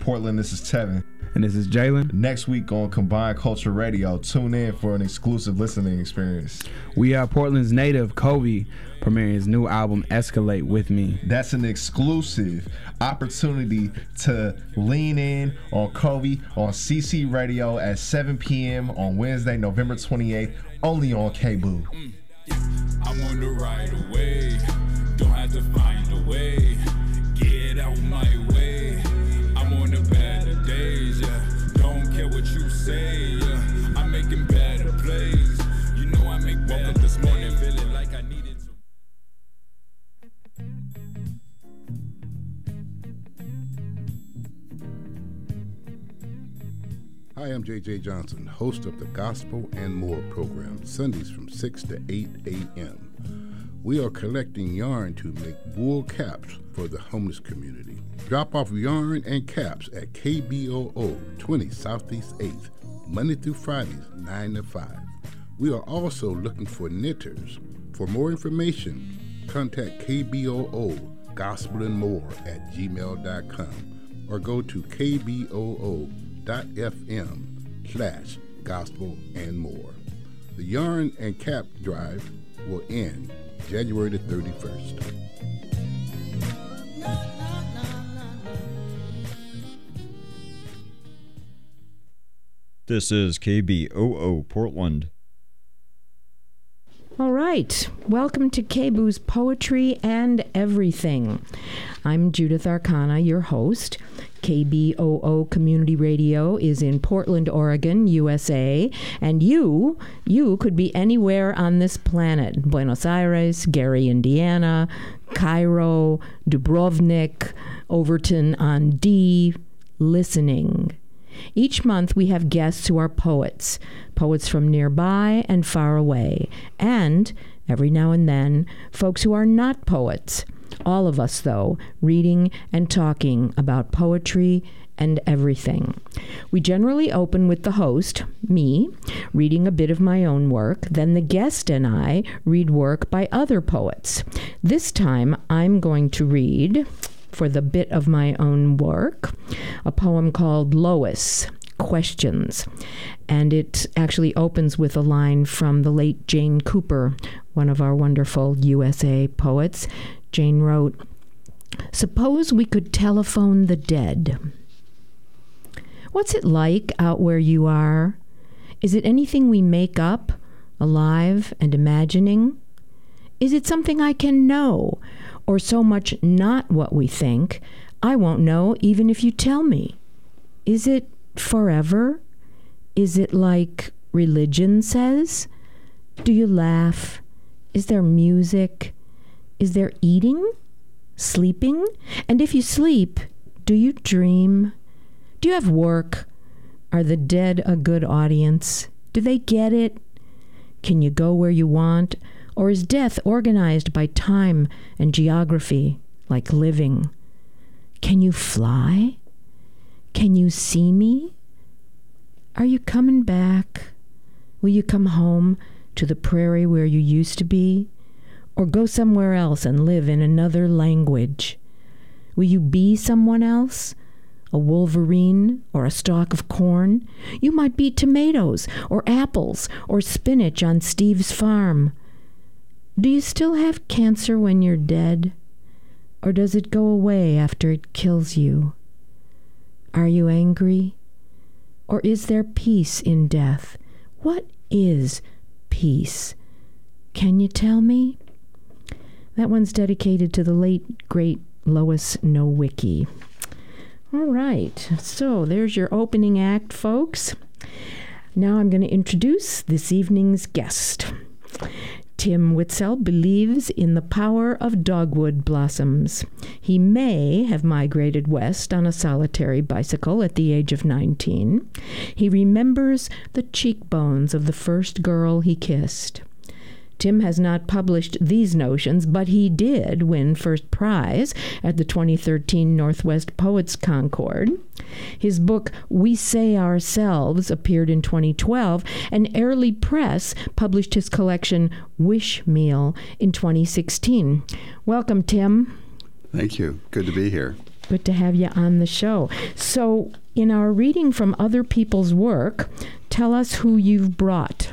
What's good, Portland? This is Tevin. And this is Jalen. Next week on Combined Culture Radio, tune in for an exclusive listening experience. We are Portland's native Kobe premiering his new album Escalate with me. That's an exclusive opportunity to lean in on Kobe on CC Radio at 7 p.m. on Wednesday, November 28th, only on KBOO. Mm, yeah. I'm on the right away. Don't have to find a way. Get out my way. I'm on the better days, yeah. Don't care what you say, yeah. I'm making better plays. You know I make woke up this morning feeling like I needed to. Hi, I'm JJ Johnson, host of the Gospel and More program, Sundays from 6 to 8 a.m. We are collecting yarn to make wool caps for the homeless community. Drop off yarn and caps at KBOO 20 Southeast 8th, Monday through Fridays, 9 to 5. We are also looking for knitters. For more information, contact KBOO Gospel and More at gmail.com or go to kboo.fm slash gospel and more. The yarn and cap drive will end January the 31st. This is KBOO Portland. All right. Welcome to KBOO's Poetry and Everything. I'm Judith Arcana, your host. KBOO Community Radio is in Portland, Oregon, USA, and you, you could be anywhere on this planet. Buenos Aires, Gary, Indiana, Cairo, Dubrovnik, Overton on D, listening. Each month we have guests who are poets, poets from nearby and far away, and every now and then folks who are not poets all of us, though, reading and talking about poetry and everything. We generally open with the host, me, reading a bit of my own work, then the guest and I read work by other poets. This time I'm going to read, for the bit of my own work, a poem called Lois questions. And it actually opens with a line from the late Jane Cooper, one of our wonderful USA poets. Jane wrote, Suppose we could telephone the dead. What's it like out where you are? Is it anything we make up, alive and imagining? Is it something I can know, or so much not what we think, I won't know even if you tell me? Is it forever? Is it like religion says? Do you laugh? Is there music? Is there eating? Sleeping? And if you sleep, do you dream? Do you have work? Are the dead a good audience? Do they get it? Can you go where you want? Or is death organized by time and geography, like living? Can you fly? Can you see me? Are you coming back? Will you come home to the prairie where you used to be? or go somewhere else and live in another language? Will you be someone else? A wolverine or a stalk of corn? You might be tomatoes or apples or spinach on Steve's farm. Do you still have cancer when you're dead? Or does it go away after it kills you? Are you angry? Or is there peace in death? What is peace? Can you tell me? That one's dedicated to the late, great Lois Nowicki. All right, so there's your opening act, folks. Now I'm going to introduce this evening's guest. Tim Whitsel believes in the power of dogwood blossoms. He may have migrated west on a solitary bicycle at the age of 19. He remembers the cheekbones of the first girl he kissed. Tim has not published these notions, but he did win first prize at the 2013 Northwest Poets Concord. His book, We Say Ourselves, appeared in 2012, and Airlie Press published his collection, Wish Meal, in 2016. Welcome, Tim. Thank you. Good to be here. Good to have you on the show. So, in our reading from other people's work, tell us who you've brought.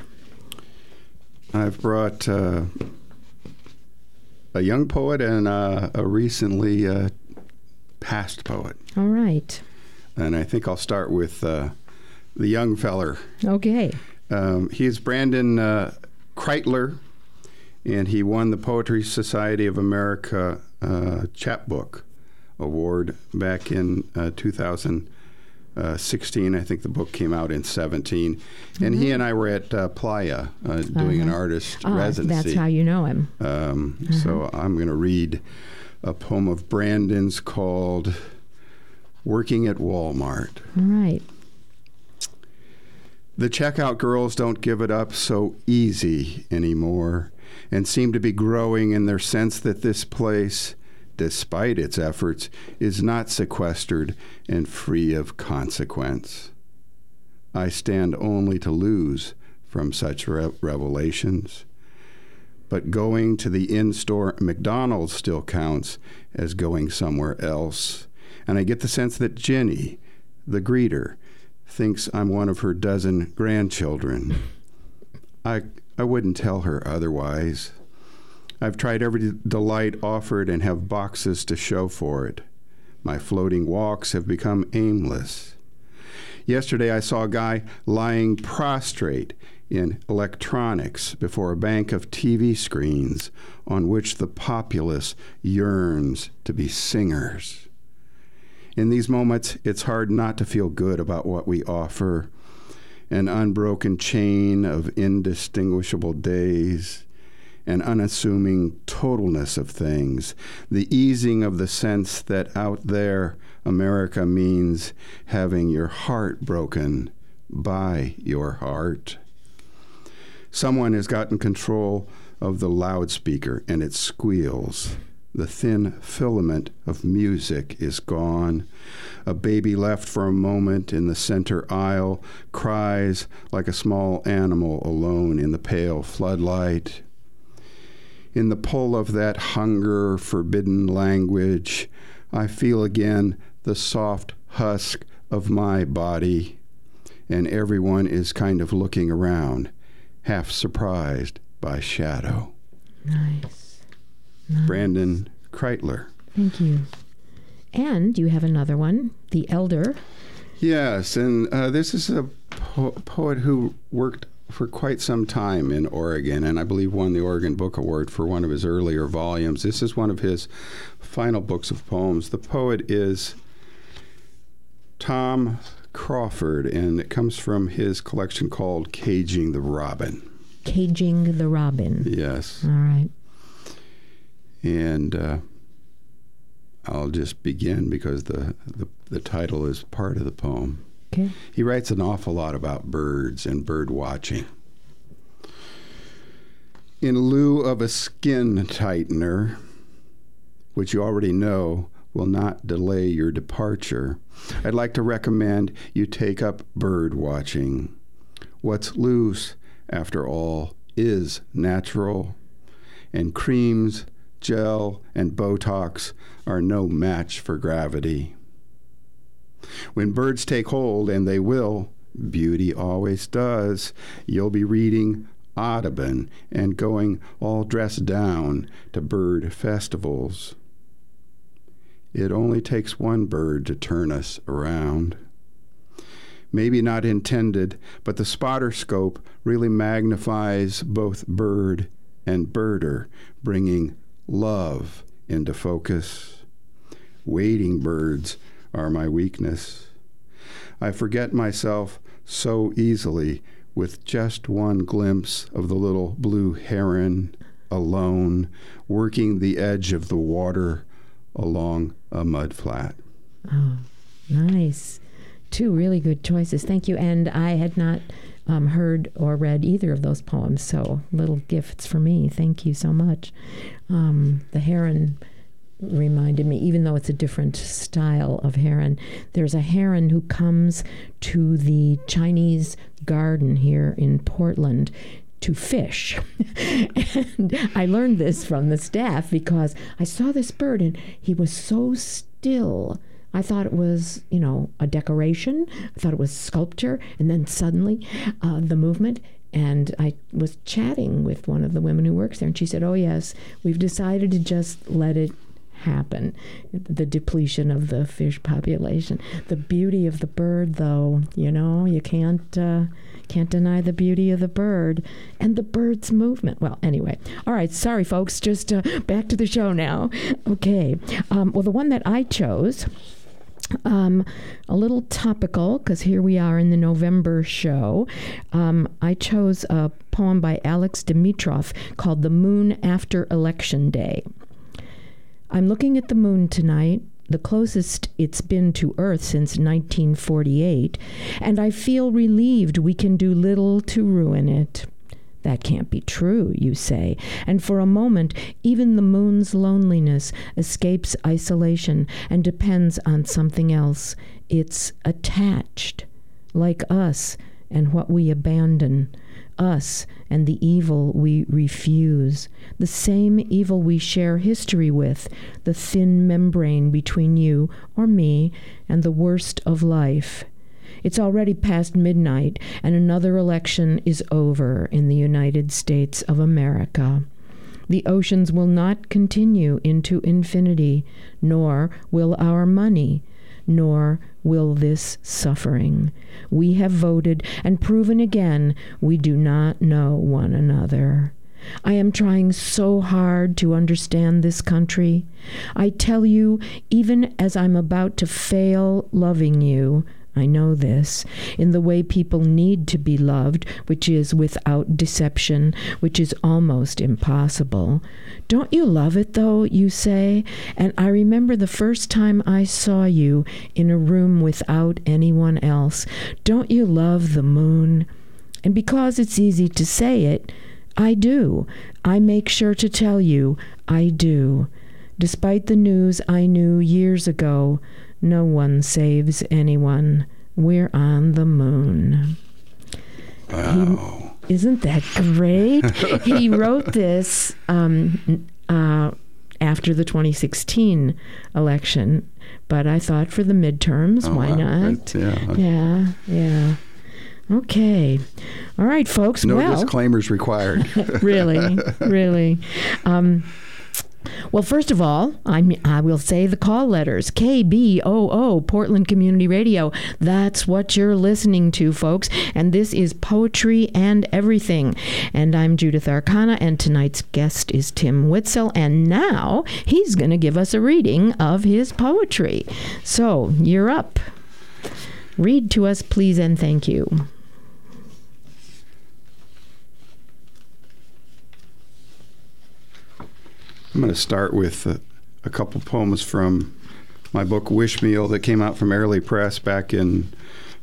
I've brought uh, a young poet and uh, a recently uh, past poet. All right. And I think I'll start with uh, the young feller. Okay. Um, he's Brandon uh, Kreitler, and he won the Poetry Society of America uh, Chapbook Award back in uh, 2016. I think the book came out in 17. And he and I were at uh, Playa uh, doing an Uh-huh. artist Ah, residency. that's how you know him. Um, So I'm going to read a poem of Brandon's called Working at Walmart. All right. The checkout girls don't give it up so easy anymore and seem to be growing in their sense that this place, despite its efforts, is not sequestered and free of consequence. I stand only to lose from such re- revelations. But going to the in store McDonald's still counts as going somewhere else. And I get the sense that Jenny, the greeter, thinks I'm one of her dozen grandchildren. I, I wouldn't tell her otherwise. I've tried every delight offered and have boxes to show for it. My floating walks have become aimless. Yesterday, I saw a guy lying prostrate in electronics before a bank of TV screens on which the populace yearns to be singers. In these moments, it's hard not to feel good about what we offer an unbroken chain of indistinguishable days, an unassuming totalness of things, the easing of the sense that out there, America means having your heart broken by your heart. Someone has gotten control of the loudspeaker and it squeals. The thin filament of music is gone. A baby left for a moment in the center aisle cries like a small animal alone in the pale floodlight. In the pull of that hunger forbidden language, I feel again the soft husk of my body, and everyone is kind of looking around, half surprised by shadow. Nice. Brandon Kreitler. Thank you. And you have another one, The Elder. Yes, and uh, this is a po- poet who worked for quite some time in Oregon, and I believe won the Oregon Book Award for one of his earlier volumes. This is one of his final books of poems. The poet is Tom Crawford, and it comes from his collection called Caging the Robin. Caging the Robin. Yes, All right. and uh, I'll just begin because the, the the title is part of the poem. Okay. He writes an awful lot about birds and bird watching. In lieu of a skin tightener, which you already know will not delay your departure, I'd like to recommend you take up bird watching. What's loose, after all, is natural, and creams, gel, and Botox are no match for gravity. When birds take hold, and they will, beauty always does, you'll be reading Audubon and going all dressed down to bird festivals. It only takes one bird to turn us around. Maybe not intended, but the spotter scope really magnifies both bird and birder, bringing love into focus. Waiting birds are my weakness. I forget myself so easily with just one glimpse of the little blue heron alone working the edge of the water along a mud flat. Oh, nice. Two really good choices. Thank you. And I had not um, heard or read either of those poems, so little gifts for me. Thank you so much. Um, the heron reminded me, even though it's a different style of heron, there's a heron who comes to the Chinese garden here in Portland to fish. and I learned this from the staff because I saw this bird and he was so still I thought it was, you know, a decoration. I thought it was sculpture. And then suddenly, uh, the movement. And I was chatting with one of the women who works there, and she said, Oh, yes, we've decided to just let it happen the depletion of the fish population. The beauty of the bird, though, you know, you can't. Uh, can't deny the beauty of the bird and the bird's movement. Well, anyway, all right. Sorry, folks. Just uh, back to the show now. Okay. Um, well, the one that I chose um, a little topical because here we are in the November show. Um, I chose a poem by Alex Dimitrov called The Moon After Election Day. I'm looking at the moon tonight, the closest it's been to Earth since 1948, and I feel relieved we can do little to ruin it. That can't be true, you say, and for a moment, even the moon's loneliness escapes isolation and depends on something else. It's attached, like us and what we abandon, us and the evil we refuse, the same evil we share history with, the thin membrane between you or me and the worst of life. It's already past midnight, and another election is over in the United States of America. The oceans will not continue into infinity, nor will our money, nor will this suffering. We have voted and proven again we do not know one another. I am trying so hard to understand this country. I tell you, even as I'm about to fail loving you, I know this, in the way people need to be loved, which is without deception, which is almost impossible. Don't you love it, though, you say? And I remember the first time I saw you in a room without anyone else. Don't you love the moon? And because it's easy to say it, I do. I make sure to tell you, I do. Despite the news I knew years ago, no one saves anyone. We're on the moon. Wow. He, isn't that great? he wrote this um, uh, after the 2016 election, but I thought for the midterms, Oh, why not? Yeah. Yeah, yeah. Okay. All right, folks. No well, disclaimers required. really, really. Um, well, first of all, I'm, I will say the call letters KBOO, Portland Community Radio. That's what you're listening to, folks. And this is Poetry and Everything. And I'm Judith Arcana, and tonight's guest is Tim Whitsel. And now he's going to give us a reading of his poetry. So you're up. Read to us, please, and thank you. I'm going to start with a, a couple poems from my book Wish Meal that came out from Airlie Press back in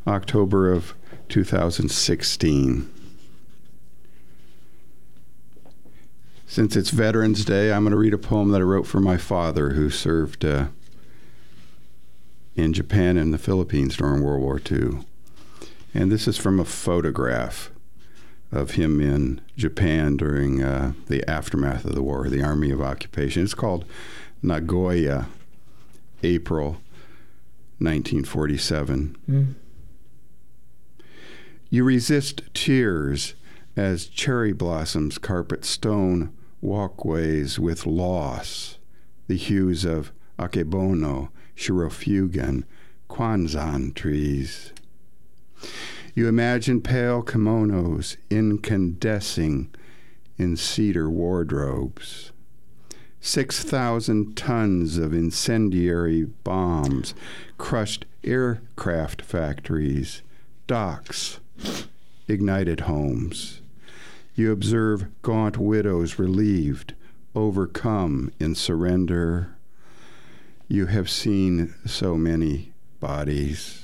October of 2016. Since it's Veterans Day, I'm going to read a poem that I wrote for my father who served uh, in Japan and the Philippines during World War II. And this is from a photograph of him in Japan during uh, the aftermath of the war, the Army of Occupation. It's called Nagoya, April 1947. You resist tears as cherry blossoms carpet stone walkways with loss, the hues of akebono, shirofugen, kwanzan trees. You imagine pale kimonos incandescing in cedar wardrobes. 6,000 tons of incendiary bombs crushed aircraft factories, docks, ignited homes. You observe gaunt widows relieved, overcome in surrender. You have seen so many bodies.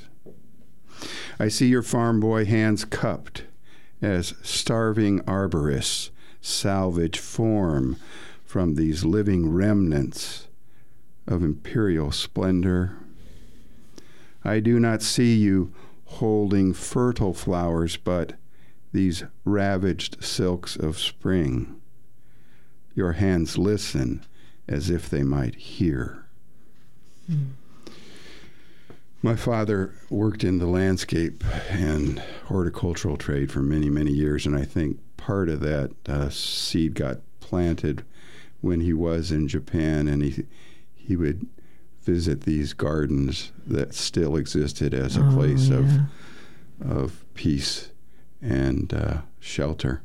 I see your farm boy hands cupped as starving arborists salvage form from these living remnants of imperial splendor. I do not see you holding fertile flowers, but these ravaged silks of spring. Your hands listen as if they might hear. Hmm. My father worked in the landscape and horticultural trade for many, many years, and I think part of that uh, seed got planted when he was in Japan, and he he would visit these gardens that still existed as a Oh, place yeah. of of peace and uh, shelter.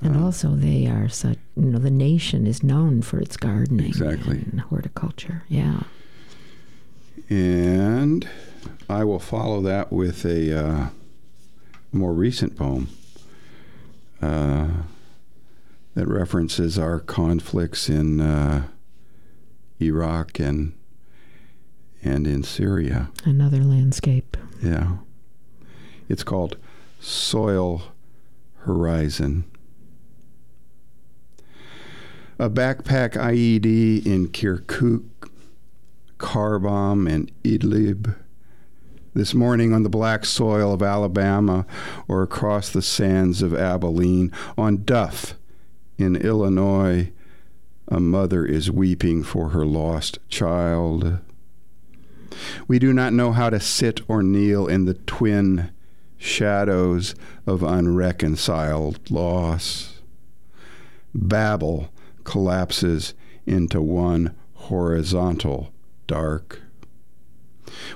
And Um, also, they are such, you know, the nation is known for its gardening Exactly. and horticulture. Yeah. And I will follow that with a uh, more recent poem uh, that references our conflicts in uh, Iraq and and in Syria. Another landscape. Yeah, it's called Soil Horizon. A backpack IED in Kirkuk car bomb in Idlib. This morning on the black soil of Alabama or across the sands of Abilene, on Duff in Illinois, a mother is weeping for her lost child. We do not know how to sit or kneel in the twin shadows of unreconciled loss. Babel collapses into one horizontal dark.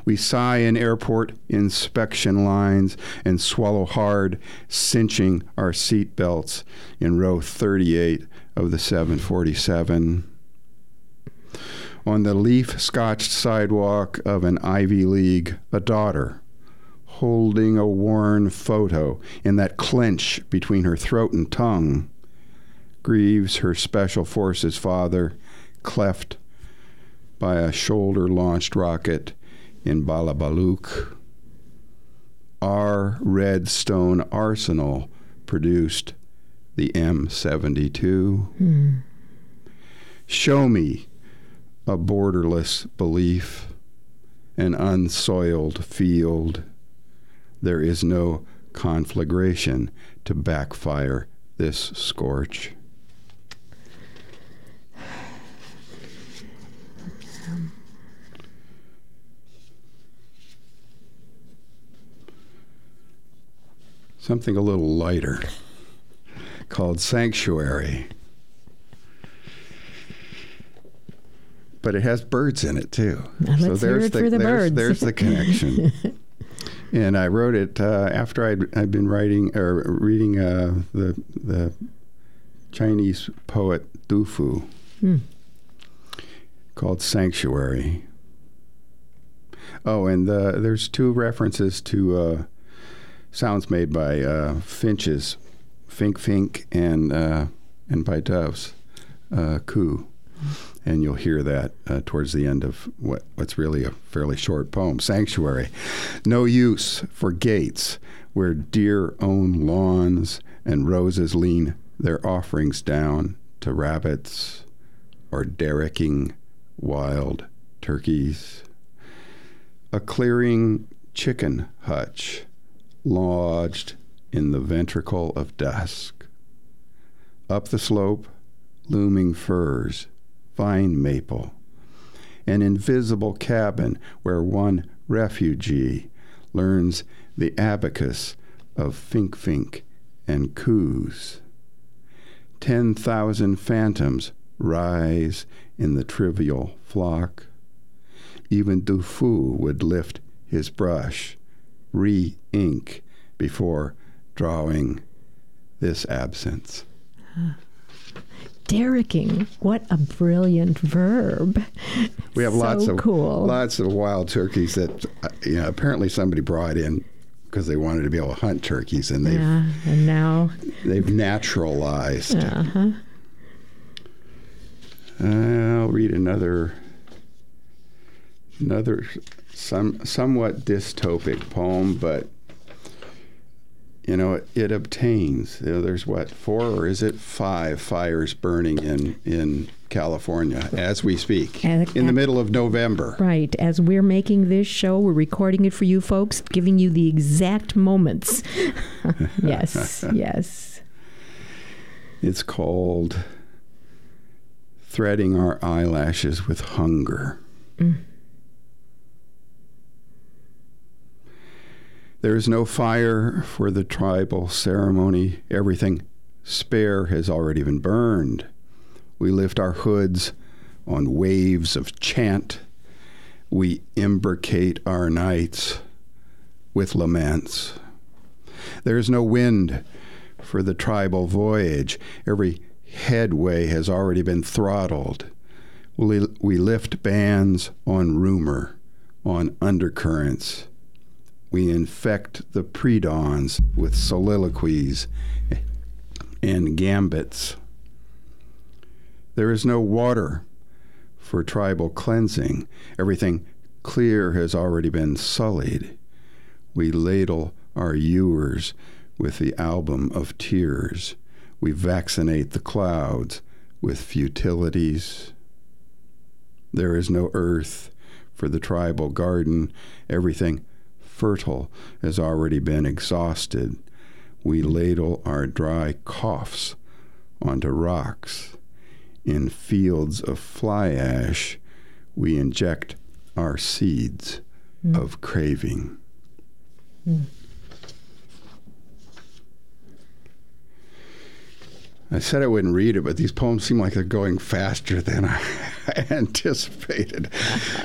We sigh in airport inspection lines and swallow hard, cinching our seat belts in row 38 of the 747. On the leaf scotched sidewalk of an Ivy League, a daughter, holding a worn photo in that clench between her throat and tongue, grieves her special forces father, cleft by a shoulder launched rocket in Balabaluk. Our Redstone Arsenal produced the M 72. Hmm. Show me a borderless belief, an unsoiled field. There is no conflagration to backfire this scorch. Something a little lighter called Sanctuary. But it has birds in it too. Now, hear it the, for the there's, birds. there's the connection. and I wrote it uh, after I'd, I'd been writing or reading uh, the the Chinese poet Du Fu Hmm. called Sanctuary. Oh, and uh, there's two references to uh, sounds made by uh, finches, Fink Fink, and uh, and by doves, uh, coo. And you'll hear that uh, towards the end of what, what's really a fairly short poem, Sanctuary. No use for gates where deer own lawns and roses lean their offerings down to rabbits or derricking wild turkeys. A clearing chicken hutch lodged in the ventricle of dusk. Up the slope, looming firs, vine maple, an invisible cabin where one refugee learns the abacus of fink fink and coos. Ten thousand phantoms rise in the trivial flock. Even Du Fu would lift his brush, re ink before drawing this absence. Derricking. What a brilliant verb. We have so lots of cool. lots of wild turkeys that uh, you know apparently somebody brought in because they wanted to be able to hunt turkeys and they've Yeah, and now, they've naturalized. uh huh. I'll read another another some somewhat dystopic poem, but you know it, it obtains. You know, there's what four or is it five fires burning in in California as we speak in the middle of November. Right. As we're making this show, we're recording it for you folks, giving you the exact moments. yes, yes. It's called Threading Our Eyelashes with Hunger. Mm. There is no fire for the tribal ceremony. Everything spare has already been burned. We lift our hoods on waves of chant. We imbricate our nights with laments. There is no wind for the tribal voyage. Every headway has already been throttled. We, lift bands on rumor, on undercurrents. We infect the pre-dawns with soliloquies and gambits. There is no water for tribal cleansing. Everything clear has already been sullied. We ladle our ewers with the album of tears. We vaccinate the clouds with futilities. There is no earth for the tribal garden. Everything fertile has already been exhausted. We ladle our dry coughs onto rocks. In fields of fly ash, we inject our seeds mm. of craving. Mm. I said I wouldn't read it, but these poems seem like they're going faster than I anticipated.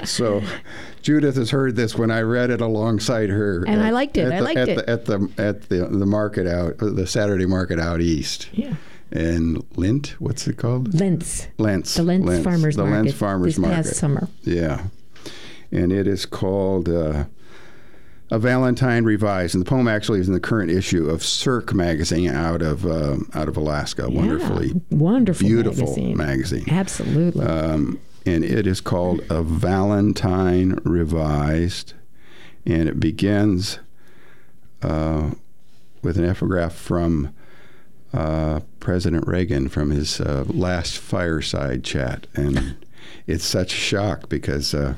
so Judith has heard this when I read it alongside her, and at, I liked it. I the, liked at it the, at the at the the market out the Saturday market out east. Yeah. And Lint, what's it called? Lents. Lents. The Lents, Lents Farmers the Market. Lents Farmers this Market. past summer. Yeah. And it is called. Uh, a Valentine Revised, and the poem actually is in the current issue of Cirque magazine out of um, out of Alaska. Yeah, Wonderfully, wonderful, beautiful magazine. magazine. Absolutely. Um, and it is called A Valentine Revised, and it begins uh, with an epigraph from uh, President Reagan from his uh, last fireside chat, and it's such a shock because uh,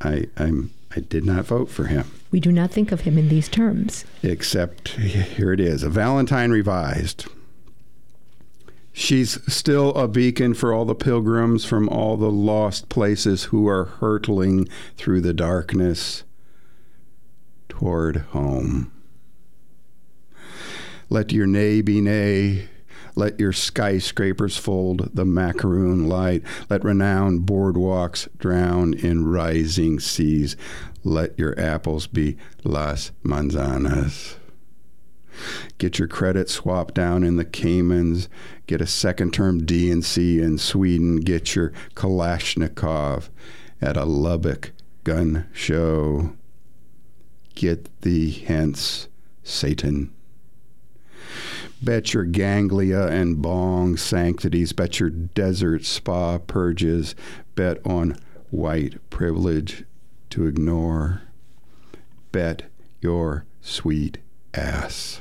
I I'm I did not vote for him. We do not think of him in these terms. Except here it is a Valentine revised. She's still a beacon for all the pilgrims from all the lost places who are hurtling through the darkness toward home. Let your nay be nay. Let your skyscrapers fold the macaroon light. Let renowned boardwalks drown in rising seas. Let your apples be Las Manzanas. Get your credit swapped down in the Caymans. Get a second term D&C in Sweden. Get your Kalashnikov at a Lubbock gun show. Get thee hence, Satan. Bet your ganglia and bong sanctities. Bet your desert spa purges. Bet on white privilege to ignore. Bet your sweet ass.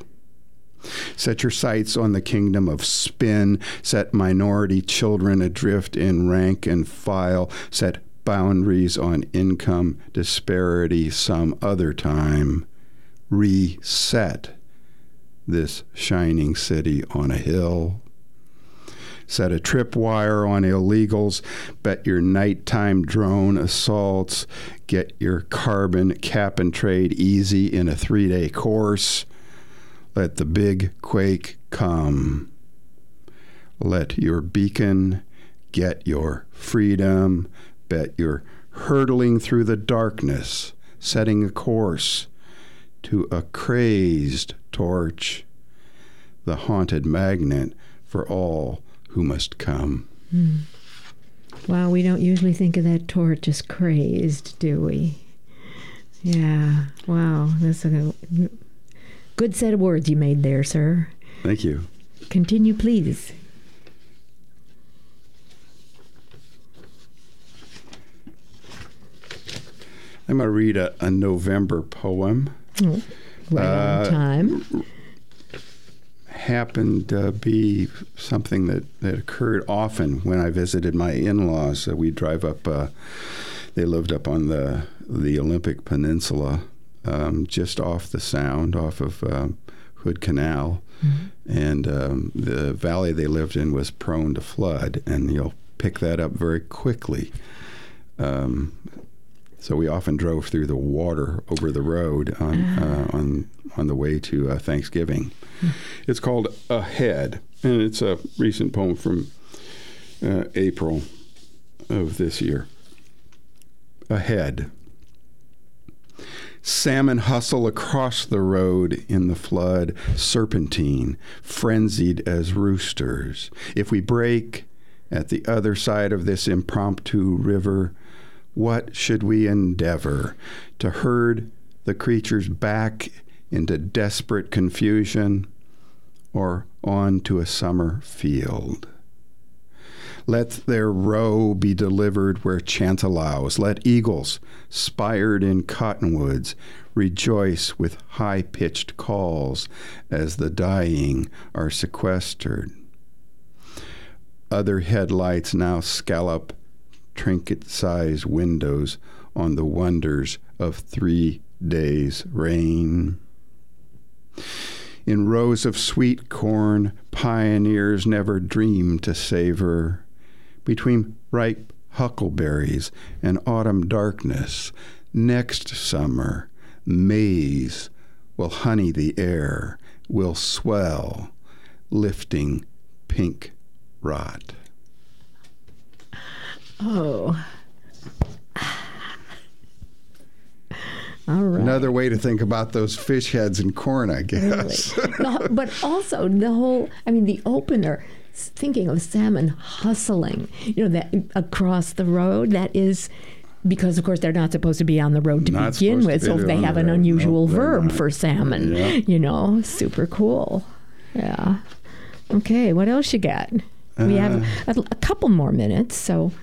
Set your sights on the kingdom of spin. Set minority children adrift in rank and file. Set boundaries on income disparity some other time. Reset this shining city on a hill. Set a tripwire on illegals. Bet your nighttime drone assaults. Get your carbon cap and trade easy in a three day course. Let the big quake come. Let your beacon get your freedom. Bet you're hurtling through the darkness, setting a course to a crazed torch, the haunted magnet for all who must come. Mm. Wow, we don't usually think of that torch as crazed, do we? Yeah. Wow, that's a good set of words you made there, sir. Thank you. Continue, please. I'm going to read a, a November poem. Oh, right uh, on time. Happened to be something that, that occurred often when I visited my in laws. Uh, we drive up, uh, they lived up on the, the Olympic Peninsula, um, just off the Sound, off of um, Hood Canal. Mm-hmm. And um, the valley they lived in was prone to flood, and you'll pick that up very quickly. Um, So we often drove through the water over the road on uh, on on the way to uh, Thanksgiving. It's called Ahead, and it's a recent poem from uh, April of this year. Ahead. Salmon hustle across the road in the flood, serpentine, frenzied as roosters. If we break at the other side of this impromptu river, what should we endeavor? To herd the creatures back into desperate confusion or on to a summer field? Let their roe be delivered where chance allows. Let eagles, spired in cottonwoods, rejoice with high pitched calls as the dying are sequestered. Other headlights now scallop trinket sized windows on the wonders of three days' rain. In rows of sweet corn, pioneers never dreamed to savor between ripe huckleberries and autumn darkness. Next summer, maize will honey the air, will swell, lifting pink rot. Oh. All right. Another way to think about those fish heads and corn, I guess. Really. The- but also the whole, I mean, the opener, thinking of salmon hustling, you know, that across the road, that is because, of course, they're not supposed to be on the road to Not begin with. to So be they have the an road. unusual verb not. for salmon, Yeah. you know, super cool. Yeah. Okay, what else you got? We have Uh. a, a couple more minutes, so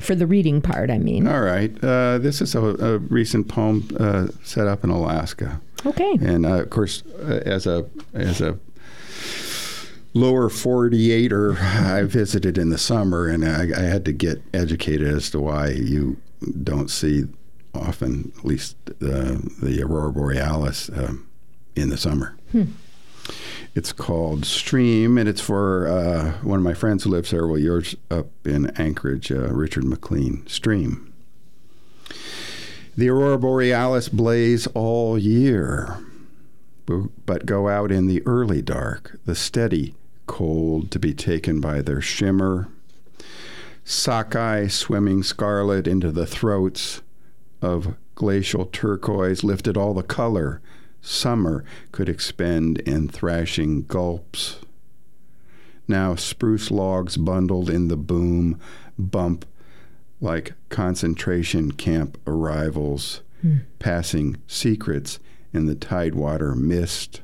for the reading part, I mean. All right. Uh, this is a, a recent poem uh, set up in Alaska. Okay. And uh, of course, uh, as a as a lower 48er, I visited in the summer, and I, I had to get educated as to why you don't see often, at least uh, the aurora borealis, um, in the summer. It's called Stream, and it's for uh, one of my friends who lives several years up in Anchorage, uh, Richard McLean. Stream. The aurora borealis blaze all year, but go out in the early dark, the steady cold to be taken by their shimmer. Sockeye swimming scarlet into the throats of glacial turquoise lifted all the color summer could expend in thrashing gulps. Now spruce logs bundled in the boom bump like concentration camp arrivals, hmm. passing secrets in the tidewater mist.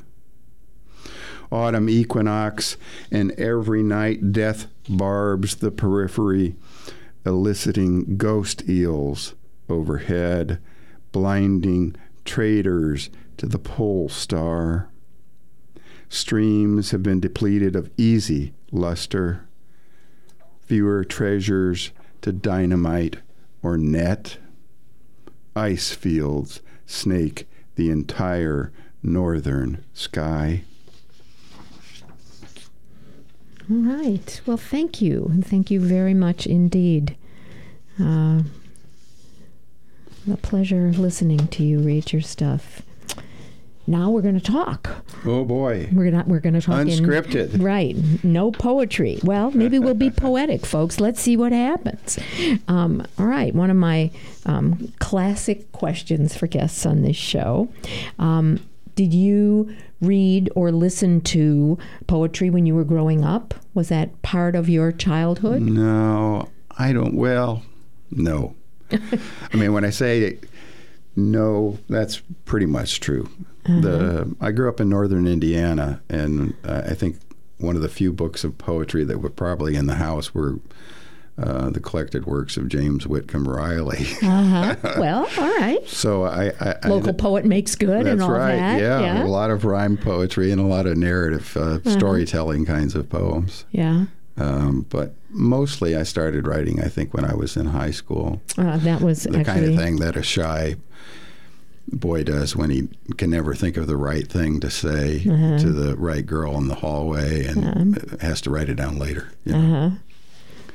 Autumn equinox, and every night death barbs the periphery, eliciting ghost eels overhead, blinding traders to the pole star. Streams have been depleted of easy luster, fewer treasures to dynamite or net. Ice fields snake the entire northern sky. All right. Well, thank you. And thank you very much indeed. Uh, a pleasure listening to you read your stuff. Now we're going to talk. Oh boy. We're gonna we're gonna talk in- Unscripted. right? No poetry. Well, maybe we'll be poetic, folks. Let's see what happens. Um, all right. One of my um, classic questions for guests on this show. Um, did you read or listen to poetry when you were growing up? Was that part of your childhood? No, I don't. Well, no. I mean, when I say no, that's pretty much true. The I grew up in northern Indiana, and uh, I think one of the few books of poetry that were probably in the house were uh, the collected works of James Whitcomb Riley. Uh huh. well, all right. so I, I, I Local poet makes good and all right. that. Yeah, Yeah. a lot of rhyme poetry and a lot of narrative uh, storytelling kinds of poems. yeah. Um, but mostly, I started writing. I think when I was in high school. Uh, that was the actually kind of thing that a shy boy does when he can never think of the right thing to say Uh-huh. to the right girl in the hallway and has to write it down later. you know. Uh-huh.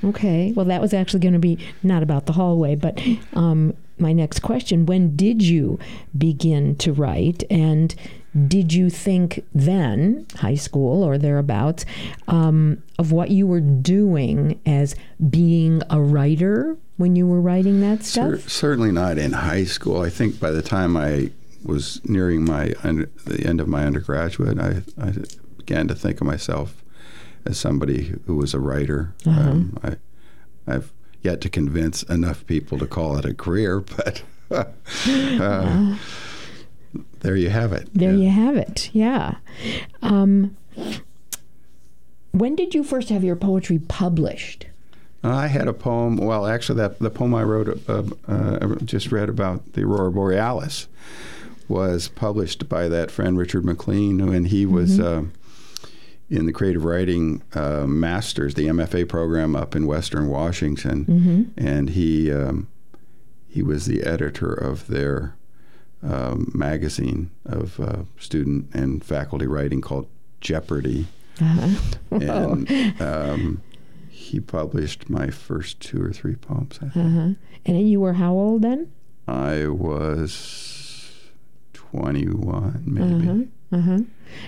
Okay. Well, that was actually going to be not about the hallway, but um, my next question when did you begin to write? And did you think then, high school or thereabouts, um, of what you were doing as being a writer when you were writing that Cer- stuff? certainly not in high school. I think by the time I was nearing my under, the end of my undergraduate, I, I began to think of myself as somebody who was a writer. Uh-huh. Um, I, I've yet to convince enough people to call it a career, but uh, there you have it. There Yeah. you have it. Yeah. Um, when did you first have your poetry published? I had a poem. Well, actually, that the poem I wrote, uh, uh, just read about the aurora borealis, was published by that friend Richard McLean, and he was uh, in the creative writing uh, masters, the MFA program up in Western Washington, and he um, he was the editor of their um, magazine of uh, student and faculty writing called Jeopardy Uh-huh. and um, he published my first two or three poems. I, think. Uh-huh. And you were how old then? I was 21, maybe. Uh-huh. uh-huh.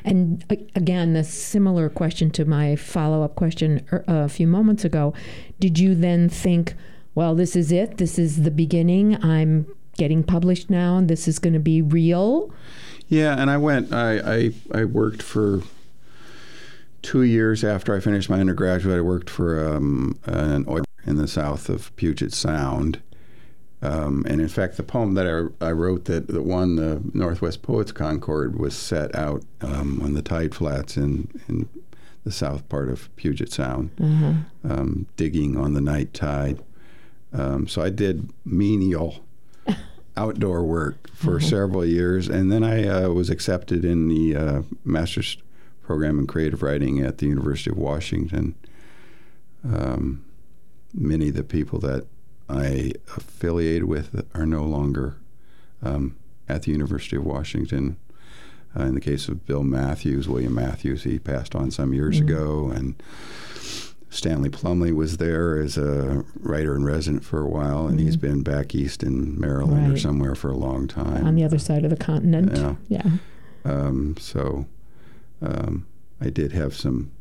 And again, the similar question to my follow up question er, a few moments ago. Did you then think, well, this is it? This is the beginning. I'm getting published now, and this is going to be real? Yeah, and I went. I, I I worked for two years after I finished my undergraduate. I worked for um, an oil in the south of Puget Sound. Um, and in fact, the poem that I, I wrote that, that won the Northwest Poets Concord was set out um, on the tide flats in, in the south part of Puget Sound, um, digging on the night tide. Um, so I did menial outdoor work for several years, and then I uh, was accepted in the uh, master's program in creative writing at the University of Washington. Um, many of the people that I affiliated with are no longer um, at the University of Washington. Uh, in the case of Bill Matthews, William Matthews, he passed on some years ago, and Stanley Plumly was there as a writer in resident for a while, and he's been back east in Maryland or somewhere for a long time. On the other side of the continent. Yeah. Yeah. Um, so um, I did have some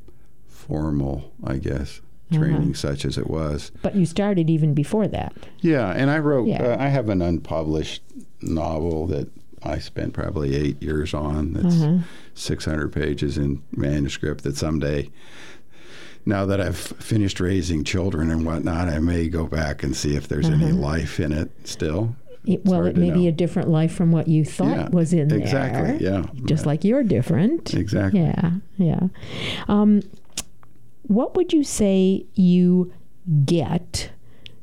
formal, I guess, training, such as it was. But you started even before that. Yeah, and I wrote. Yeah. Uh, I have an unpublished novel that I spent probably eight years on. That's 600 pages in manuscript. That someday, now that I've finished raising children and whatnot, I may go back and see if there's any life in it still. It, well, it may be a different life from what you thought Yeah, was in exactly, there. Exactly. Yeah. Just like you're different. Exactly. Yeah, yeah. Um, what would you say you get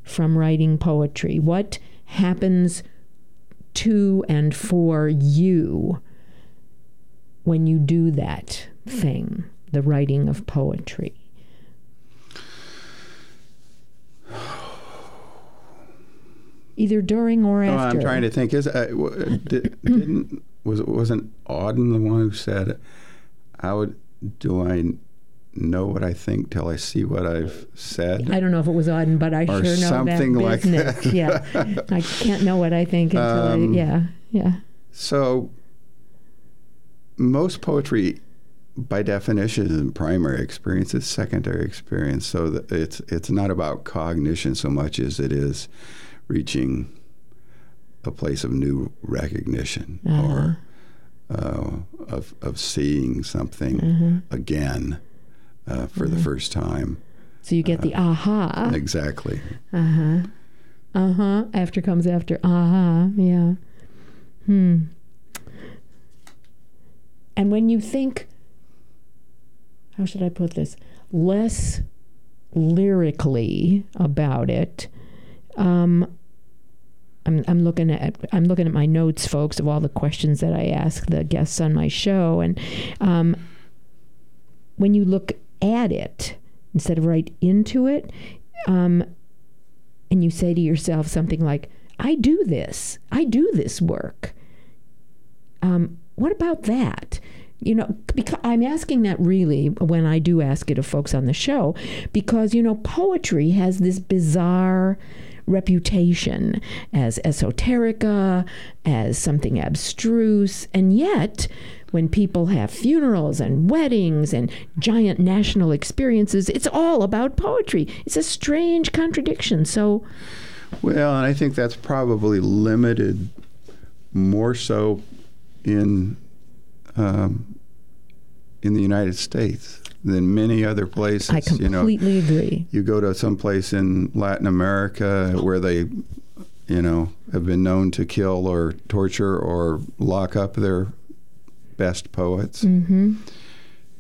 from writing poetry? What happens to and for you when you do that thing, the writing of poetry? Either during or Oh, after. I'm trying to think. Is uh, did, didn't was wasn't Auden the one who said, "How do I know what I think till I see what I've said?" I don't know if it was Auden, but I sure know something that like business. that. yeah, I can't know what I think until Um, I. Yeah, yeah. So, most poetry, by definition, is primary experience. It's secondary experience. So it's it's not about cognition so much as it is reaching a place of new recognition or uh, of of seeing something again uh, for the first time. So you get the aha. Exactly. Uh huh. Uh huh. After comes after aha. Yeah. Hmm. And when you think, how should I put this? Less lyrically about it. Um, I'm, I'm looking at I'm looking at my notes, folks, of all the questions that I ask the guests on my show, and um, when you look at it instead of right into it, um, and you say to yourself something like, "I do this. I do this work." Um, what about that? You know, because I'm asking that really when I do ask it of folks on the show, because you know, poetry has this bizarre reputation as esoterica, as something abstruse, and yet when people have funerals and weddings and giant national experiences, it's all about poetry. It's a strange contradiction. So, Well, and I think that's probably limited more so in um, in the United States than many other places. I completely you know, agree. you go to some place in Latin America where they, you know, have been known to kill or torture or lock up their best poets. hmm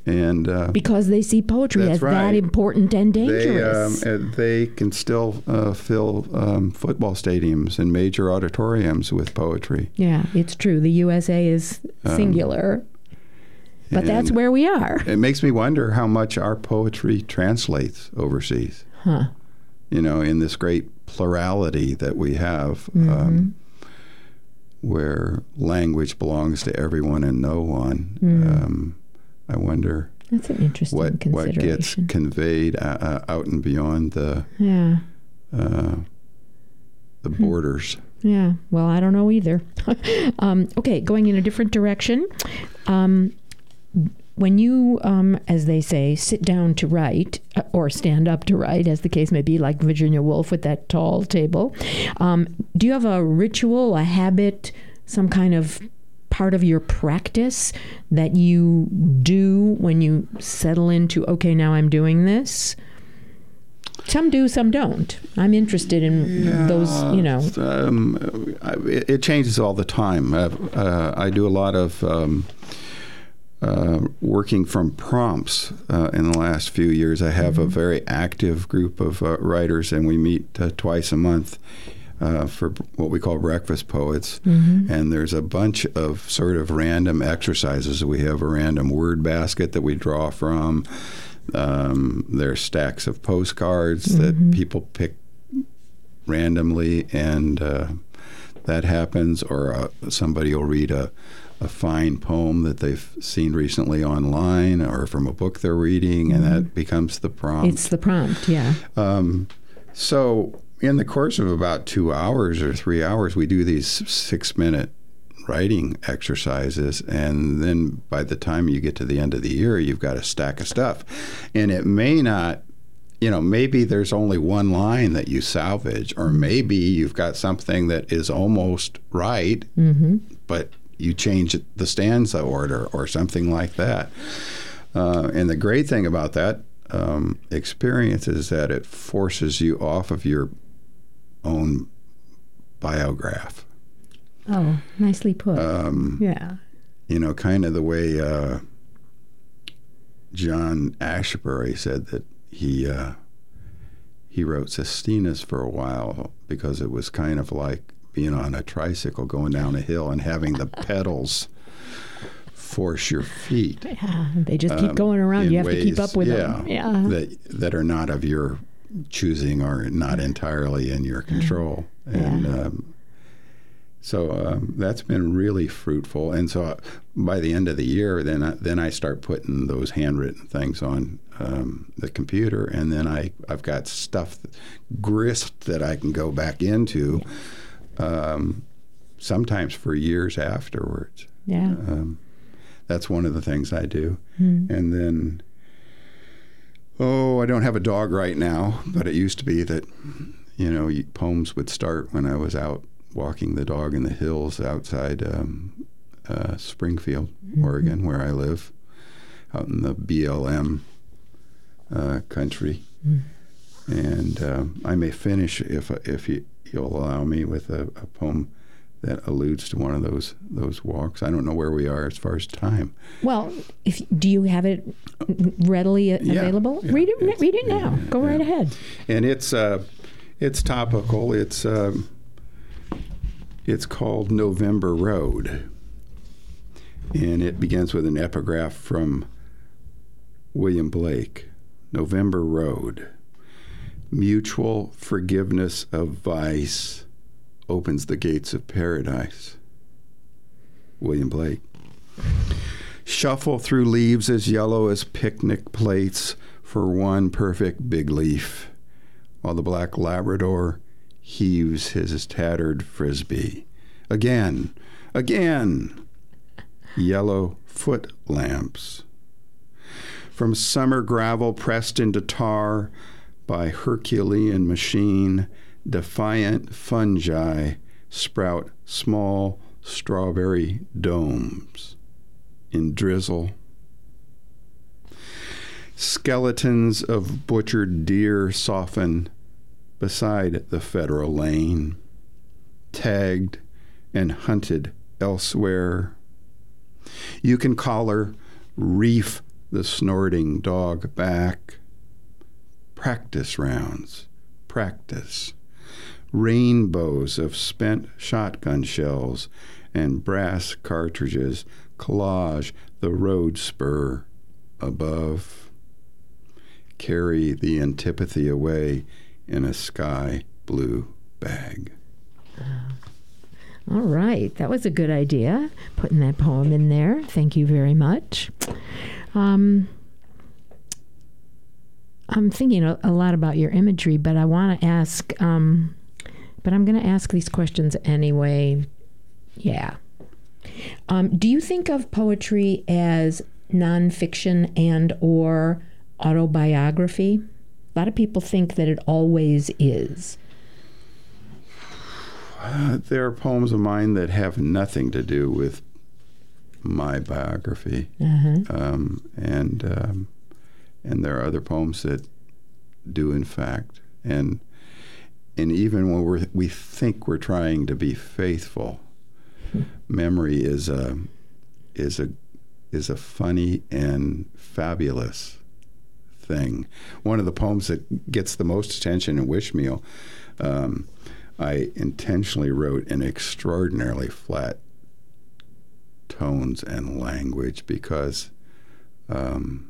And uh, Because they see poetry as that important and they, um, dangerous. uh, they can still uh, fill um, football stadiums and major auditoriums with poetry. yeah, it's true. The USA is singular. But that's Um, where we are. It makes me wonder how much our poetry translates overseas. Huh. You know, in this great plurality that we have, Mm-hmm. um, where language belongs to everyone and no one. Mm. Um, I wonder That's an interesting what what gets conveyed uh, uh, out and beyond the yeah. uh, the Hmm. borders. Yeah, well, I don't know either. um, okay, going in a different direction. Um, when you, um, as they say, sit down to write uh, or stand up to write, as the case may be, like Virginia Woolf with that tall table, um, do you have a ritual, a habit, some kind of part of your practice that you do when you settle into, okay, now I'm doing this? Some do, some don't. I'm interested in those, you know. Um, it, it changes all the time. Uh, uh, I do a lot of um, uh, working from prompts uh, in the last few years. I have a very active group of uh, writers, and we meet uh, twice a month. Uh, for what we call breakfast poets, and there's a bunch of sort of random exercises. We have a random word basket that we draw from. Um, there's stacks of postcards that people pick randomly, and uh, that happens, or uh, somebody will read a, a fine poem that they've seen recently online or from a book they're reading, and that becomes the prompt. It's the prompt, yeah. Um, so, in the course of about two hours or three hours, we do these six minute writing exercises. And then by the time you get to the end of the year, you've got a stack of stuff. And it may not, you know, maybe there's only one line that you salvage, or maybe you've got something that is almost right, but you change the stanza order or something like that. Uh, and the great thing about that um, experience is that it forces you off of your own biograph. Oh, nicely put. Um, yeah. you know, kind of the way uh, John Ashbery said that he uh, he wrote Sestinas for a while because it was kind of like being on a tricycle going down a hill and having the pedals force your feet. Yeah. They just keep um, going around. You have to keep up with yeah, them. Yeah. That that are not of your choosing or not entirely in your control. And Yeah. um, so um, that's been really fruitful. And so uh, by the end of the year, then I, then I start putting those handwritten things on um, the computer, and then I I've got stuff grist that I can go back into. Um, sometimes for years afterwards yeah. that's one of the things I do. And then, oh, I don't have a dog right now, but it used to be that, you know, poems would start when I was out walking the dog in the hills outside um, uh, Springfield, Oregon, where I live, out in the BLM uh, country. And um, I may finish if if you, you'll allow me with a, a poem that alludes to one of those those walks. I don't know where we are as far as time. Well, if do you have it readily Yeah, available? yeah, read it. read it now. yeah, Go right ahead. and it's uh, it's topical. It's um, it's called November Road, and it begins with an epigraph from William Blake. November Road. Mutual forgiveness of vice opens the gates of paradise. William Blake. shuffle through leaves as yellow as picnic plates for one perfect big leaf, while the black Labrador heaves his tattered frisbee. Again, again, yellow foot lamps. From summer gravel pressed into tar by Herculean machine, defiant fungi sprout small strawberry domes in drizzle. Skeletons of butchered deer soften beside the federal lane, tagged and hunted elsewhere. You can collar, reef the snorting dog back. Practice rounds, practice. Rainbows of spent shotgun shells and brass cartridges collage the road spur above. Carry the antipathy away in a sky blue bag. All right, that was a good idea, putting that poem in there. Thank you very much. Um, I'm thinking a, a lot about your imagery, but I want to ask, um, but I'm going to ask these questions anyway. Yeah. Um, do you think of poetry as nonfiction and or autobiography? A lot of people think that it always is. Uh, there are poems of mine that have nothing to do with my biography, Uh-huh. um, and um, and there are other poems that do, in fact, and and even when we we think we're trying to be faithful, memory is a is a is a funny and fabulous thing. One of the poems that gets the most attention in Wishmeal, um, I intentionally wrote in extraordinarily flat tones and language because um,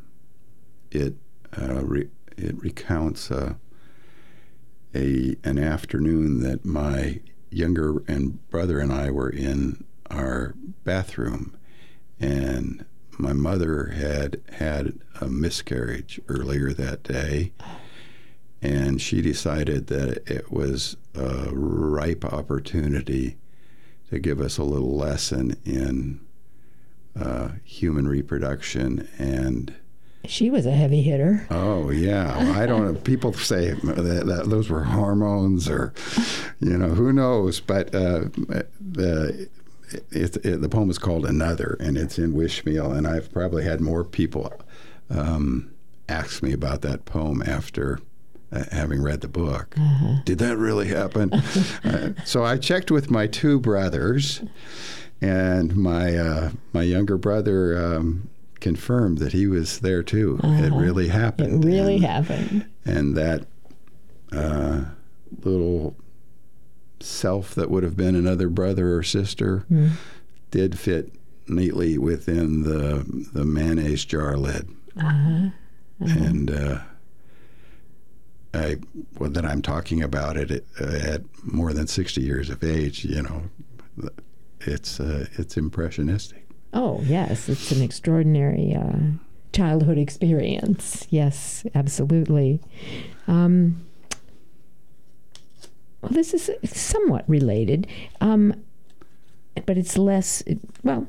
it uh, re- it recounts uh, a an afternoon that my younger and brother and I were in our bathroom, and my mother had had a miscarriage earlier that day, and she decided that it was a ripe opportunity to give us a little lesson in uh, human reproduction and She was a heavy hitter. oh yeah. I don't know. People say that, that those were hormones or you know who knows? But uh, the it, it, the poem is called another and it's in Wishmeal and i've probably had more people um, ask me about that poem after uh, having read the book. Did that really happen? Uh, so i checked with my two brothers and my uh, my younger brother um, confirmed that he was there too. It really happened. It really and, happened. And that uh, little self that would have been another brother or sister did fit neatly within the the mayonnaise jar lid. And uh, I, well, that I'm talking about it uh, at more than 60 years of age, you know, it's uh, it's impressionistic. Oh, yes, it's an extraordinary uh, childhood experience. Yes, absolutely. Um, well, this is somewhat related, um, but it's less, well,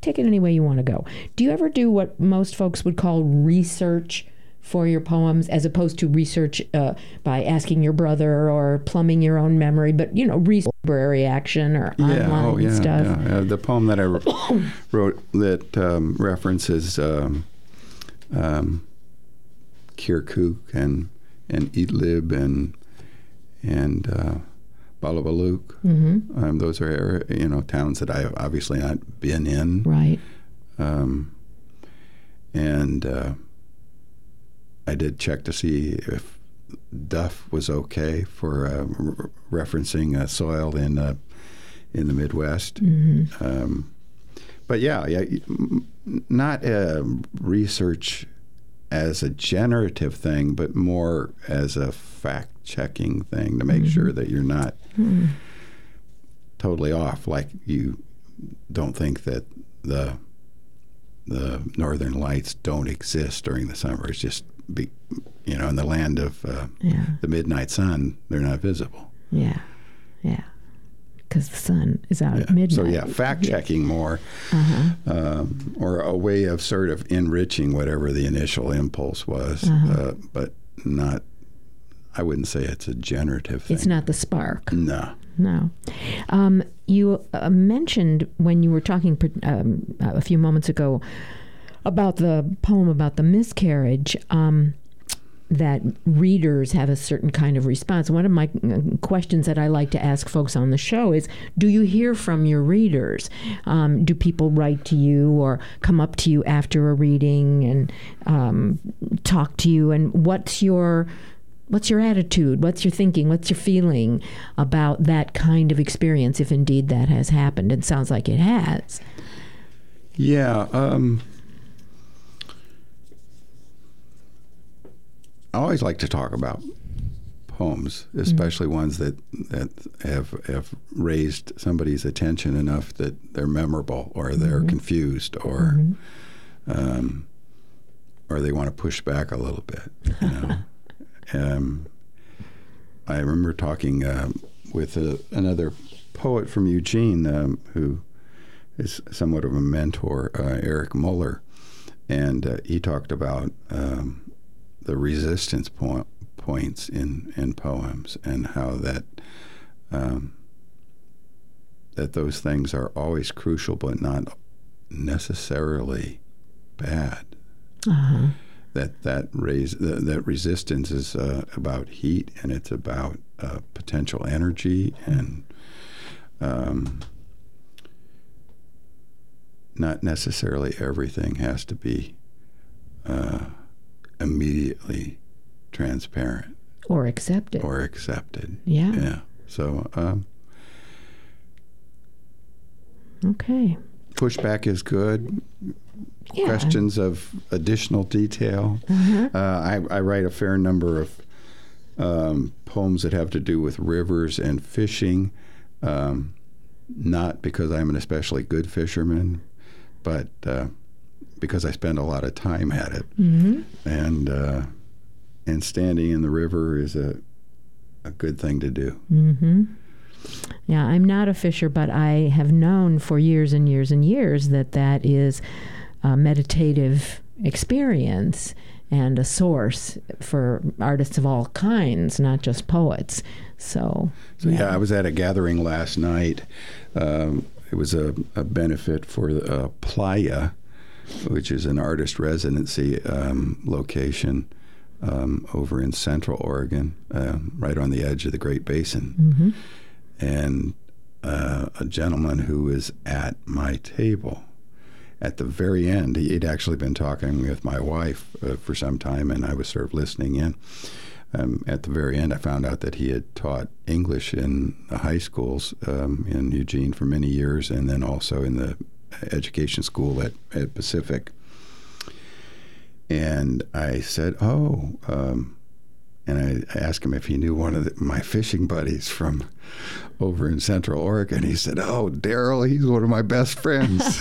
take it any way you want to go. Do you ever do what most folks would call research? For your poems, as opposed to research uh, by asking your brother or plumbing your own memory, but you know, research library action or online oh yeah, stuff. yeah. Uh, the poem that I wrote that um, references um, um, Kirkuk and and Idlib and and uh, Balabaluk. Mm-hmm. Um, those are you know towns that I have obviously not been in, Right. um, and uh, I did check to see if Duff was okay for uh, r- referencing uh, soil in uh, in the Midwest. Mm-hmm. Um, but yeah, yeah, not uh, research as a generative thing, but more as a fact-checking thing to make sure that you're not totally off. Like you don't think that the the northern lights don't exist during the summer. It's just be, you know in the land of uh, Yeah. the midnight sun, they're not visible. Yeah. Yeah. Because the sun is out at midnight. So yeah, fact checking more, um, or a way of sort of enriching whatever the initial impulse was, uh, but not. I wouldn't say it's a generative thing. It's not the spark. No. No. Um, you uh, mentioned when you were talking um, a few moments ago about the poem about the miscarriage um, that readers have a certain kind of response. One of my uh, questions that I like to ask folks on the show is Do you hear from your readers? Um, do people write to you or come up to you after a reading and um, talk to you? And what's your What's your attitude? What's your thinking? What's your feeling about that kind of experience, if indeed that has happened? It sounds like it has. Yeah. Um, I always like to talk about poems, especially ones that that have have raised somebody's attention enough that they're memorable, or they're confused, or um, or they want to push back a little bit. You know? um, I remember talking um, with a, another poet from Eugene um, who is somewhat of a mentor, uh, Eric Muller, and uh, he talked about um, the resistance point, points in, in poems and how that um, that those things are always crucial, but not necessarily bad. Uh-huh. That that raise that, that resistance is uh, about heat and it's about uh, potential energy and um, not necessarily everything has to be uh, immediately transparent Or accepted or accepted. yeah. Yeah. So um, Okay. pushback is good. Yeah. Questions of additional detail. Uh-huh. Uh, I, I write a fair number of um, poems that have to do with rivers and fishing. Um, not because I'm an especially good fisherman, but uh, because I spend a lot of time at it. hmm And uh, and standing in the river is a a good thing to do. hmm Yeah, I'm not a fisher, but I have known for years and years and years that that is a meditative experience and a source for artists of all kinds, not just poets. So, So yeah, I was at a gathering last night. Um, it was a, a benefit for uh, Playa, which is an artist residency um, location um, over in Central Oregon, um, right on the edge of the Great Basin. mhm. And uh, a gentleman who was at my table. At the very end, he'd actually been talking with my wife uh, for some time, and I was sort of listening in. Um, at the very end, I found out that he had taught English in the high schools um, in Eugene for many years, and then also in the education school at, at Pacific. And I said, "Oh," um, and I asked him if he knew one of the, my fishing buddies from over in Central Oregon. He said, "Oh, Daryl, he's one of my best friends."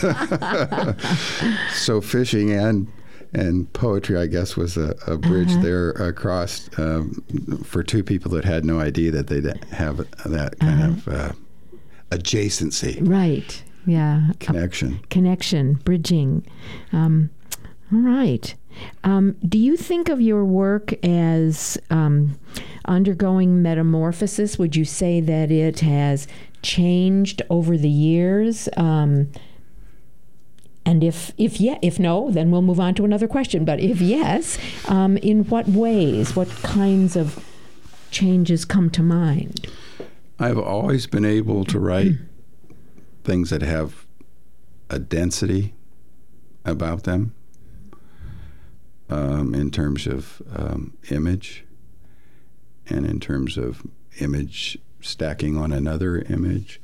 so fishing and and poetry, I guess, was a, a bridge there across um, for two people that had no idea that they'd have that kind of uh, adjacency right. Yeah. Connection. connection, bridging. Um, all right. Um, do you think of your work as um, undergoing metamorphosis? Would you say that it has changed over the years? Um, and if if yeah, if no, then we'll move on to another question. But if yes, um, in what ways? What kinds of changes come to mind? I've always been able to write things that have a density about them um, in terms of um, image and in terms of image stacking on another image.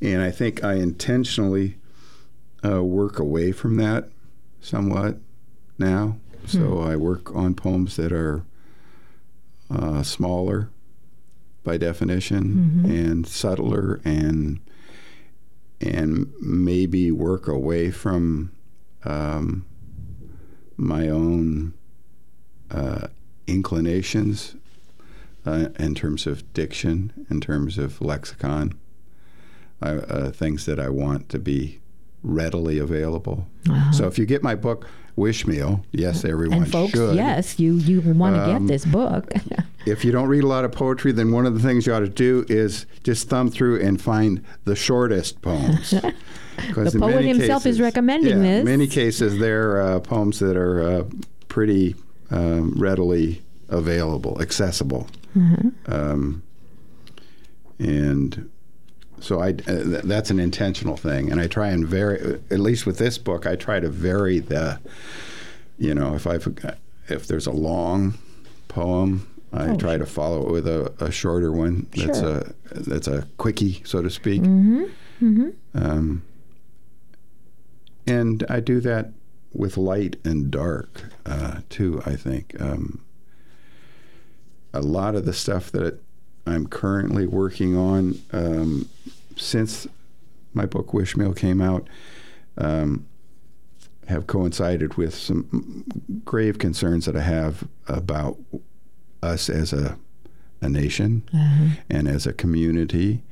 And I think I intentionally uh, work away from that somewhat now. So I work on poems that are uh, smaller by definition and subtler and and maybe work away from um, my own uh, inclinations uh, in terms of diction, in terms of lexicon, I, uh, things that I want to be readily available. So if you get my book, Wishmeal, yes, everyone and folks, should. yes, you you want to Um, get this book. If you don't read a lot of poetry, then one of the things you ought to do is just thumb through and find the shortest poems. The poet himself is recommending yeah, this. In many cases, they're uh, poems that are uh, pretty um, readily available, accessible. Mm-hmm. Um, and so I, uh, th- that's an intentional thing. And I try and vary, at least with this book, I try to vary the, you know, if I've, if there's a long poem, I Oh, try to follow it with a, a shorter one. That's Sure. a that's a quickie, so to speak. Mm-hmm. Um, and I do that with light and dark uh, too. I think um, a lot of the stuff that I'm currently working on um, since my book Wishmeal came out um, have coincided with some grave concerns that I have about us as a a nation and as a community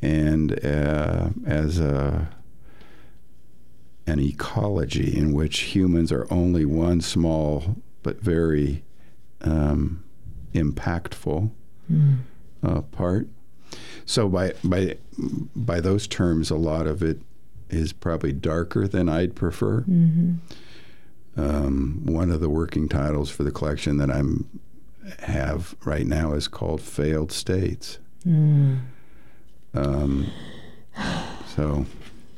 and uh, as a an ecology in which humans are only one small but very um, impactful uh, part. So by by by those terms, a lot of it is probably darker than I'd prefer. Um, one of the working titles for the collection that I'm have right now is called "Failed States." Um, so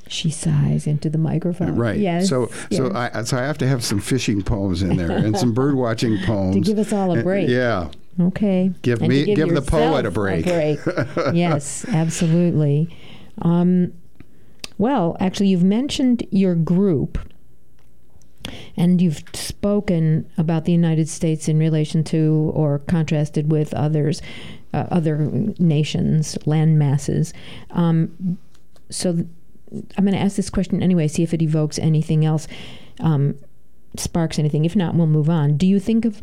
She sighs into the microphone. right, Yes. so so. I so I have to have some fishing poems in there and some bird watching poems to give us all a break. Yeah, Okay. Give And me- give the poet a break. break. yes, absolutely. Um, well, actually, you've mentioned your group, and you've spoken about the United States in relation to or contrasted with others, uh, other nations, land masses. Um, so, th- I'm going to ask this question anyway. See if it evokes anything else. Um, sparks anything. If not, we'll move on. Do you think of,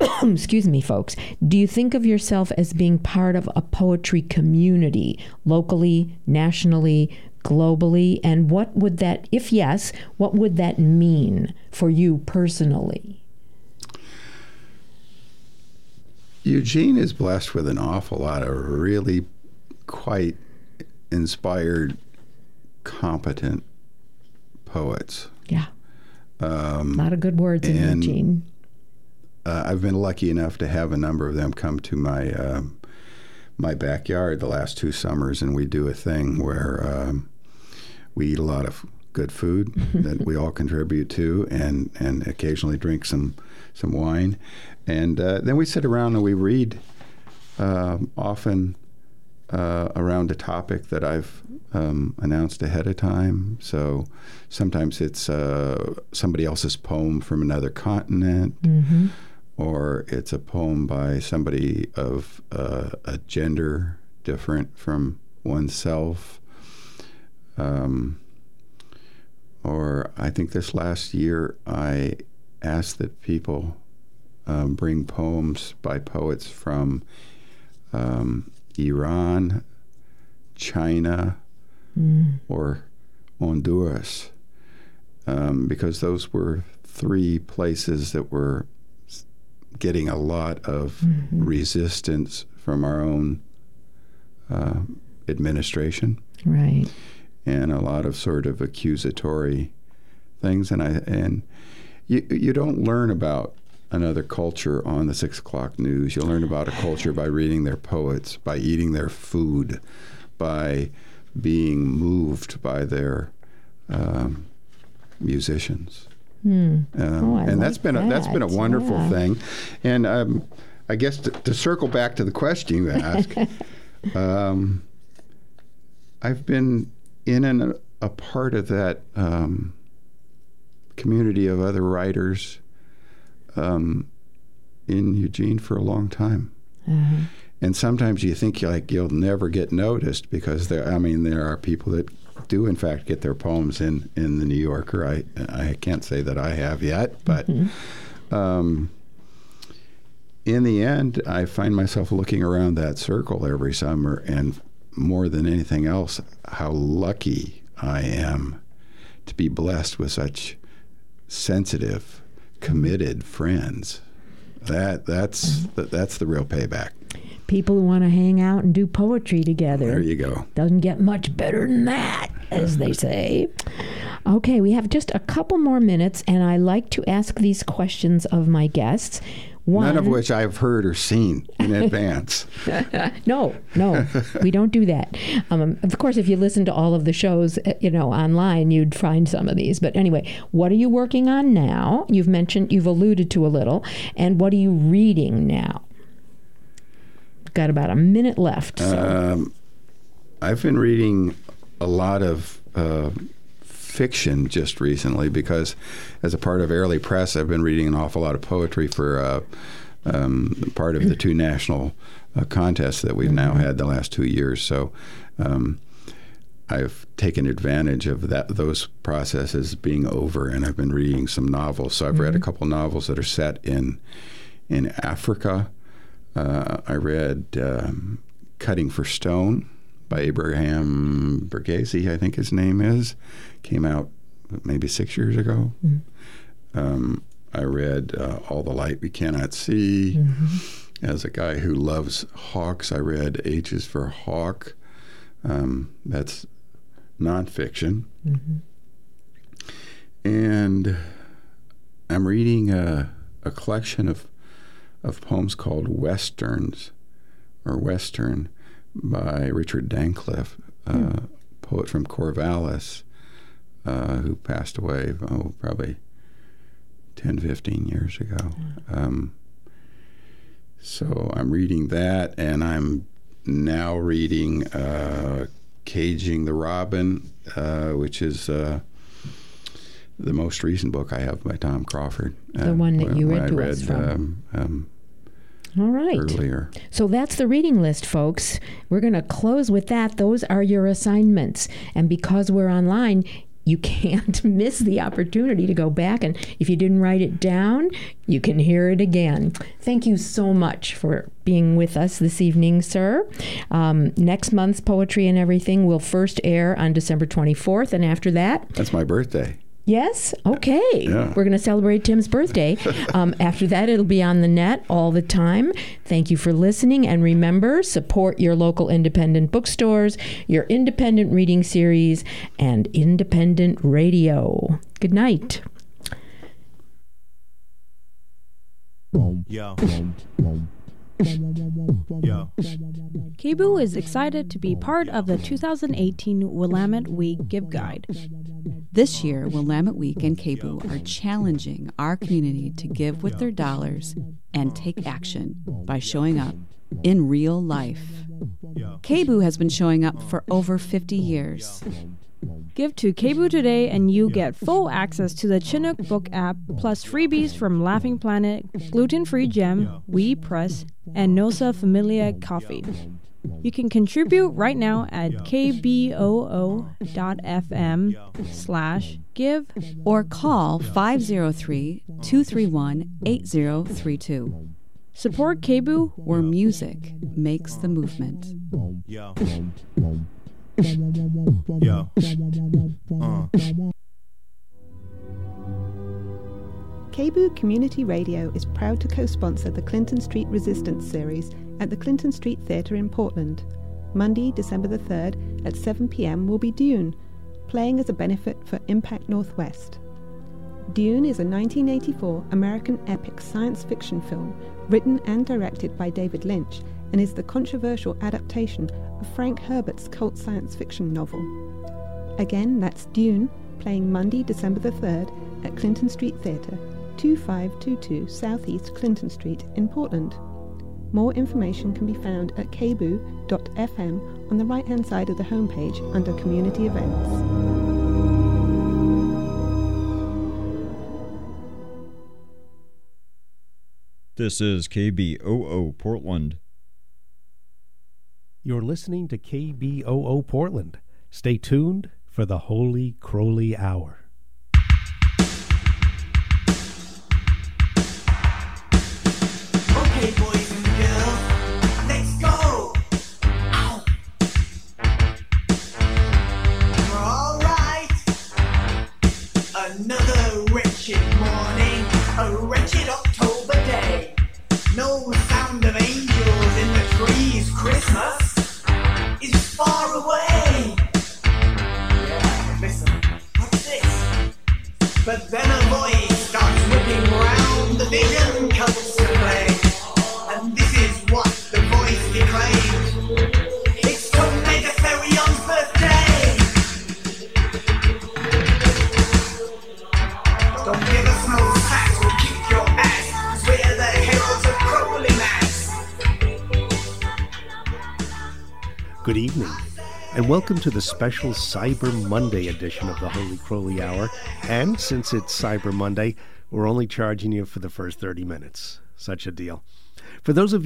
excuse me, folks, do you think of yourself as being part of a poetry community, locally, nationally, globally? And what would that, if yes, what would that mean for you personally? Eugene is blessed with an awful lot of really quite inspired, competent poets. Yeah. Um, A lot of good words in Eugene. uh, I've been lucky enough to have a number of them come to my um, my backyard the last two summers, and we do a thing where um, we eat a lot of good food that we all contribute to, and and occasionally drink some some wine, and uh, then we sit around and we read, um, often uh, around a topic that I've um, announced ahead of time. So sometimes it's uh, somebody else's poem from another continent, Mm-hmm. or it's a poem by somebody of uh, a gender different from oneself. Um, or I think this last year I asked that people um, bring poems by poets from um, Iran, China, or Honduras, um, because those were three places that were getting a lot of resistance from our own uh, administration Right. and a lot of sort of accusatory things. And I and you you don't learn about another culture on the six o'clock news. You learn about a culture by reading their poets, by eating their food, by being moved by their um, musicians. Um, Oh, and that's like been a, that's been a wonderful yeah. thing. And um, I guess to, to circle back to the question you asked, um, I've been in and a part of that um, community of other writers um, in Eugene for a long time. Uh-huh. and sometimes you think like you'll never get noticed because there. I mean, there are people that do in fact get their poems in in the New Yorker. I I can't say that I have yet, but. Um, in the end, I find myself looking around that circle every summer, and more than anything else, how lucky I am to be blessed with such sensitive, committed friends. That that's that, that's the real payback. People who want to hang out and do poetry together. There you go. Doesn't get much better than that, as they say. Okay, we have just a couple more minutes, and I like to ask these questions of my guests. One, None of which I've heard or seen in advance. No, no, we don't do that. Um, of course, if you listen to all of the shows, uh, you know, online, you'd find some of these. But anyway, what are you working on now? You've mentioned, you've alluded to a little, and what are you reading now? Got about a minute left. So. Um, I've been reading a lot of uh, fiction just recently because, as a part of Airlie Press, I've been reading an awful lot of poetry for uh, um, part of the two national uh, contests that we've now had the last two years. So. Um, I've taken advantage of that those processes being over, and I've been reading some novels. So I've read a couple novels that are set in in Africa. Uh, I read um, Cutting for Stone by Abraham Verghese, I think his name is. Came out maybe six years ago. Um, I read uh, All the Light We Cannot See. As a guy who loves hawks, I read H is for Hawk. Um, that's nonfiction. And I'm reading a, a collection of, of poems called Westerns or Western by Richard Dankleff, uh, poet from Corvallis, uh, who passed away, oh, probably 10, 15 years ago. Um, so I'm reading that, and I'm now reading uh, Caging the Robin, uh, which is uh, the most recent book I have by Tom Crawford. The one that you when read I to us from. Um, um, All right. earlier. So that's the reading list, folks. We're going to close with that. Those are your assignments. And because we're online, you can't miss the opportunity to go back. And if you didn't write it down, you can hear it again. Thank you so much for being with us this evening, sir. Um, next month's Poetry and Everything will first air on December 24th. And after that, That's my birthday. Yes. Okay. Yeah. We're going to celebrate Tim's birthday. Um, after that, it'll be on the net all the time. Thank you for listening. And remember, support your local independent bookstores, your independent reading series, and independent radio. Good night. Yo. Yo. KBOO is excited to be part of the 2018 Willamette Week Give Guide. This year, Willamette Week and KBOO are challenging our community to give with their dollars and take action by showing up in real life. KBOO has been showing up for over 50 years. Give to KBOO today and you get full access to the Chinook book app, plus freebies from Laughing Planet, Gluten Free Gem, We Press, and Nossa Familia Coffee. You can contribute right now at kboo.fm slash give Or call 503 231 8032, Support KBOO where music makes the movement. Yo. Yo. Uh. KBOO Community Radio is proud to co-sponsor the Clinton Street Resistance series at the Clinton Street Theatre in Portland. Monday, December the 3rd at 7 p.m. will be Dune, playing as a benefit for Impact Northwest. Dune is a 1984 American epic science fiction film written and directed by David Lynch and is the controversial adaptation of Frank Herbert's cult science fiction novel. Again, that's Dune, playing Monday, December the 3rd at Clinton Street Theatre, 2522 Southeast Clinton Street in Portland. More information can be found at kboo.fm on the right hand side of the homepage under Community Events. This is KBOO Portland. You're listening to KBOO Portland. Stay tuned for the Holy Crowley Hour. Welcome to the special Cyber Monday edition of the Holy Crowley Hour. And since it's Cyber Monday, we're only charging you for the first 30 minutes. Such a deal. For those of